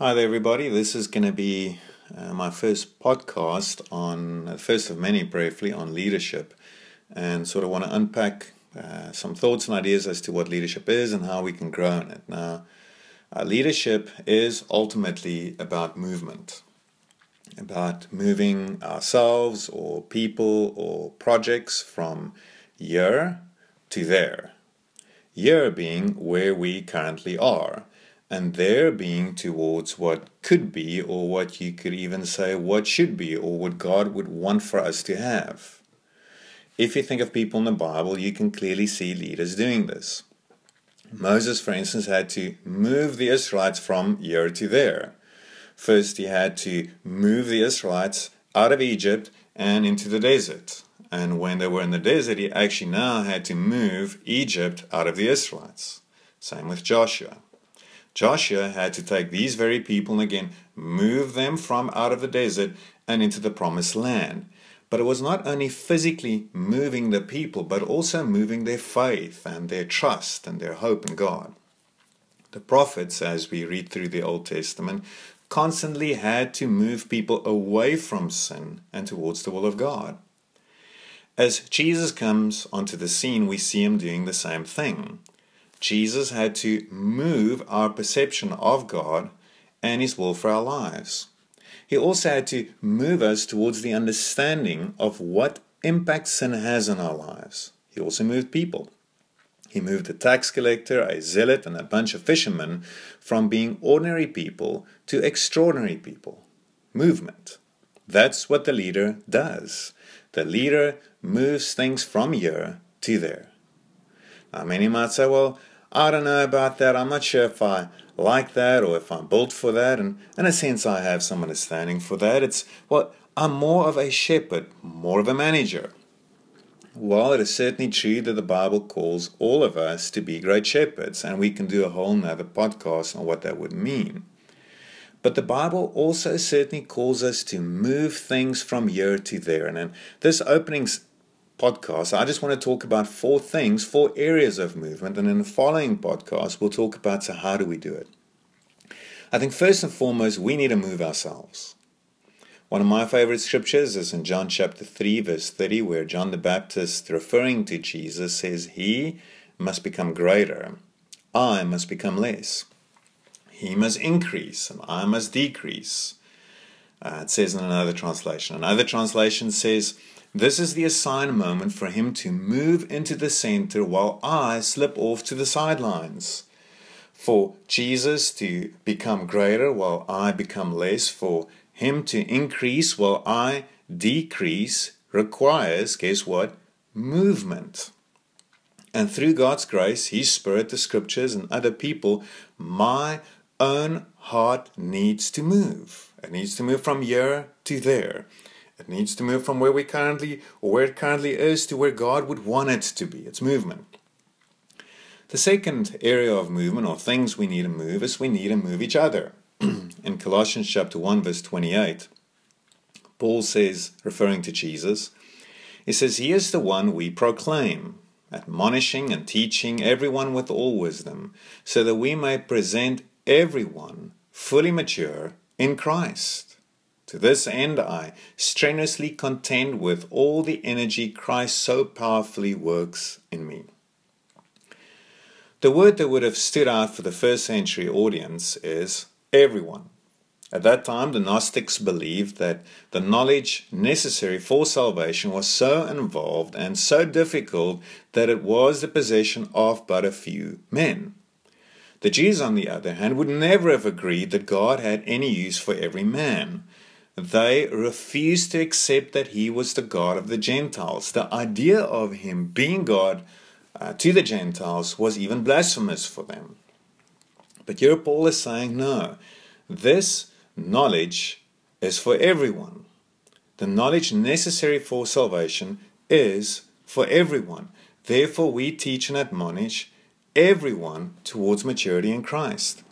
Hi there, everybody. This is going to be uh, my first podcast on, the uh, first of many, briefly, on leadership, and sort of want to unpack uh, some thoughts and ideas as to what leadership is and how we can grow in it. Now, uh, leadership is ultimately about movement, about moving ourselves or people or projects from here to there. Here being where we currently are and there being towards what could be, or what you could even say what should be, or what God would want for us to have. If you think of people in the Bible, you can clearly see leaders doing this. Moses, for instance, had to move the Israelites from here to there. First, he had to move the Israelites out of Egypt and into the desert. And when they were in the desert, he actually now had to move Egypt out of the Israelites. Same with Joshua. Joshua had to take these very people and again move them from out of the desert and into the promised land. But it was not only physically moving the people, but also moving their faith and their trust and their hope in God. The prophets, as we read through the Old Testament, constantly had to move people away from sin and towards the will of God. As Jesus comes onto the scene, we see him doing the same thing. Jesus had to move our perception of God and His will for our lives. He also had to move us towards the understanding of what impact sin has on our lives. He also moved people. He moved a tax collector, a zealot, and a bunch of fishermen from being ordinary people to extraordinary people. Movement. That's what the leader does. The leader moves things from here to there. Um, now, many might say, well, I don't know about that. I'm not sure if I like that or if I'm built for that. And in a sense, I have some understanding for that. It's, well, I'm more of a shepherd, more of a manager. Well, it is certainly true that the Bible calls all of us to be great shepherds, and we can do a whole nother podcast on what that would mean. But the Bible also certainly calls us to move things from here to there. And in this opening podcast, I just want to talk about four things, four areas of movement. And in the following podcast, we'll talk about so how do we do it. I think first and foremost, we need to move ourselves. One of my favorite scriptures is in John chapter 3, verse 30, where John the Baptist, referring to Jesus, says, He must become greater, I must become less. He must increase, and I must decrease. Uh, it says in another translation. Another translation says, this is the assigned moment for him to move into the center while I slip off to the sidelines. For Jesus to become greater while I become less, for him to increase while I decrease, requires, guess what? Movement. And through God's grace, His Spirit, the Scriptures, and other people, my own heart needs to move. It needs to move from here to there. It needs to move from where we currently or where it currently is to where God would want it to be. It's movement. The second area of movement or things we need to move is we need to move each other. In Colossians chapter 1 verse 28, Paul says referring to Jesus, he says he is the one we proclaim, admonishing and teaching everyone with all wisdom, so that we may present everyone fully mature in Christ. To this end, I strenuously contend with all the energy Christ so powerfully works in me. The word that would have stood out for the first century audience is everyone. At that time, the Gnostics believed that the knowledge necessary for salvation was so involved and so difficult that it was the possession of but a few men. The Jews, on the other hand, would never have agreed that God had any use for every man they refused to accept that he was the God of the Gentiles. The idea of him being God uh, to the Gentiles was even blasphemous for them. But here Paul is saying, no, this knowledge is for everyone. The knowledge necessary for salvation is for everyone. Therefore, we teach and admonish everyone towards maturity in Christ.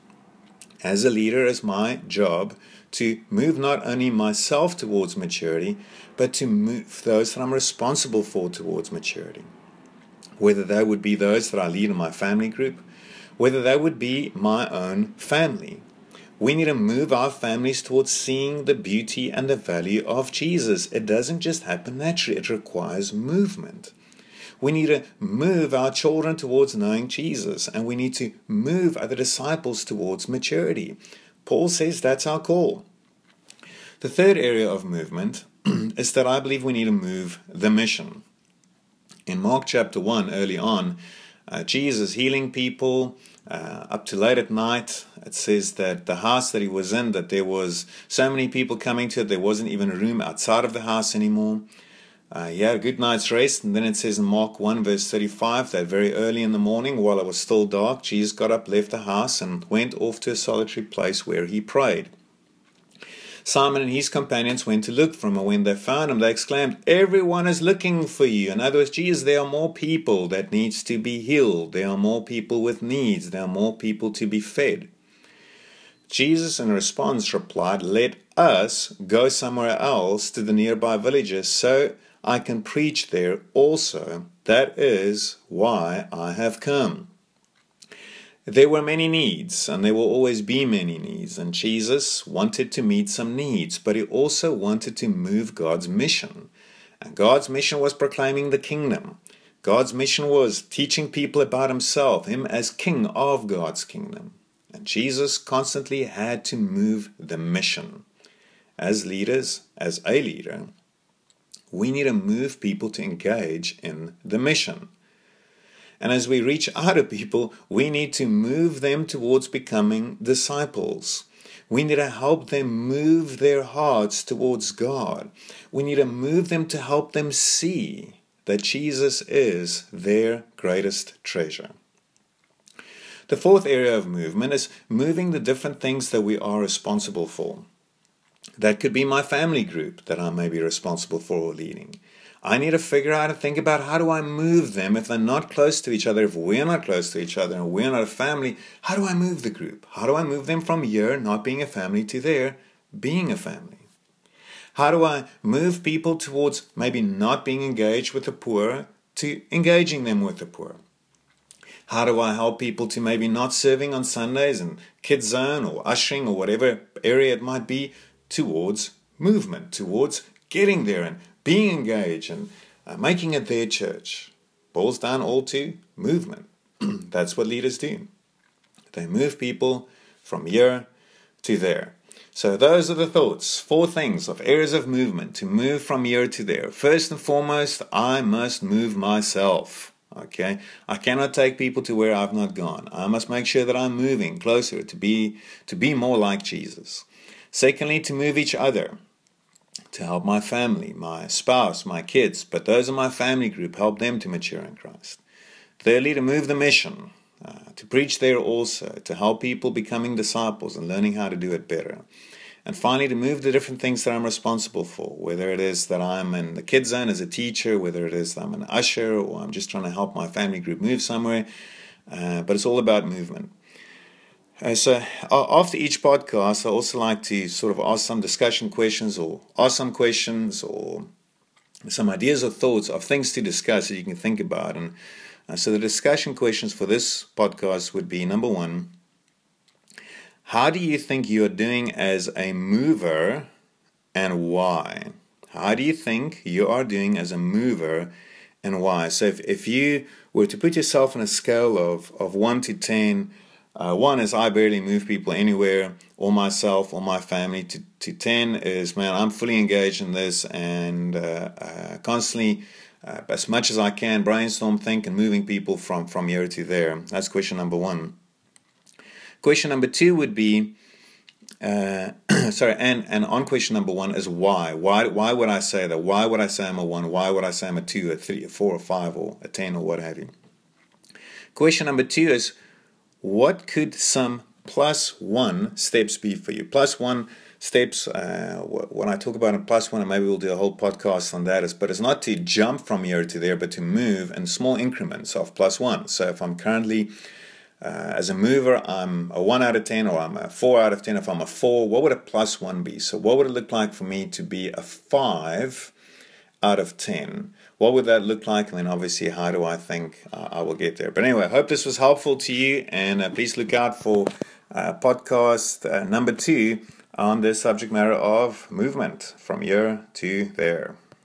As a leader, it's my job to move not only myself towards maturity, but to move those that I'm responsible for towards maturity. Whether they would be those that I lead in my family group, whether they would be my own family, We need to move our families towards seeing the beauty and the value of Jesus. It doesn't just happen naturally, it requires movement. We need to move our children towards knowing Jesus, and we need to move other disciples towards maturity. Paul says that's our call. The third area of movement is that I believe we need to move the mission. In Mark chapter 1, early on, uh, Jesus healing people uh, up to late at night. It says that the house that he was in, that there was so many people coming to it, there wasn't even a room outside of the house anymore. Uh, he had a good night's rest, and then it says in Mark 1, verse 35, that very early in the morning, while it was still dark, Jesus got up, left the house, and went off to a solitary place where he prayed. Simon and his companions went to look for him, and when they found him, they exclaimed, Everyone is looking for you. In other words, Jesus, there are more people that needs to be healed. There are more people with needs. There are more people to be fed. Jesus, in response, replied, Let us go somewhere else to the nearby villages so I can preach there also. That is why I have come. There were many needs, and there will always be many needs, and Jesus wanted to meet some needs, but he also wanted to move God's mission. And God's mission was proclaiming the kingdom. God's mission was teaching people about himself, him as king of God's kingdom. And Jesus constantly had to move the mission. As leaders, as a leader, we need to move people to engage in the mission. And as we reach out to people, we need to move them towards becoming disciples. We need to help them move their hearts towards God. We need to move them to help them see that Jesus is their greatest treasure. The fourth area of movement is moving the different things that we are responsible for. That could be my family group that I may be responsible for or leading. I need to figure out and think about how do I move them if they're not close to each other, if we're not close to each other and we're not a family, how do I move the group? How do I move them from here, not being a family, to there, being a family? How do I move people towards maybe not being engaged with the poor to engaging them with the poor? How do I help people to maybe not serving on Sundays and kids zone or ushering or whatever area it might be towards movement, towards getting there and being engaged and uh, making it their church. Boils down all to movement. That's what leaders do. They move people from here to there. So those are the thoughts, four things of areas of movement to move from here to there. First and foremost, I must move myself. Okay, I cannot take people to where I've not gone. I must make sure that I'm moving closer to be to be more like Jesus. Secondly, to move each other, to help my family, my spouse, my kids, but those in my family group, help them to mature in Christ. Thirdly, to move the mission, uh, to preach there also, to help people becoming disciples and learning how to do it better. And finally, to move the different things that I'm responsible for, whether it is that I'm in the kids zone as a teacher, whether it is that I'm an usher, or I'm just trying to help my family group move somewhere. Uh, but it's all about movement. Uh, so after each podcast, I also like to sort of ask some discussion questions or ask some questions or some ideas or thoughts of things to discuss that you can think about. And uh, so the discussion questions for this podcast would be number one, how do you think you're doing as a mover and why? How do you think you are doing as a mover and why? So if, if you were to put yourself on a scale of, of 1 to 10, uh, one is I barely move people anywhere, or myself, or my family. To, to 10 is, man, I'm fully engaged in this and uh, uh, constantly, uh, as much as I can, brainstorm, think, and moving people from, from here to there. That's question number one. Question number two would be, uh, sorry, and, and on question number one is why? Why why would I say that? Why would I say I'm a one? Why would I say I'm a two, a three, a four, a five, or a ten, or what have you? Question number two is what could some plus one steps be for you? Plus one steps, uh, when I talk about a plus one, and maybe we'll do a whole podcast on that, is, but it's not to jump from here to there, but to move in small increments of plus one. So if I'm currently uh, as a mover, I'm a 1 out of 10 or I'm a 4 out of 10. If I'm a 4, what would a plus 1 be? So, what would it look like for me to be a 5 out of 10? what would that look like? And then obviously, how do I think uh, I will get there? But anyway, I hope this was helpful to you, and uh, please look out for uh, podcast uh, number two on the subject matter of movement from here to there.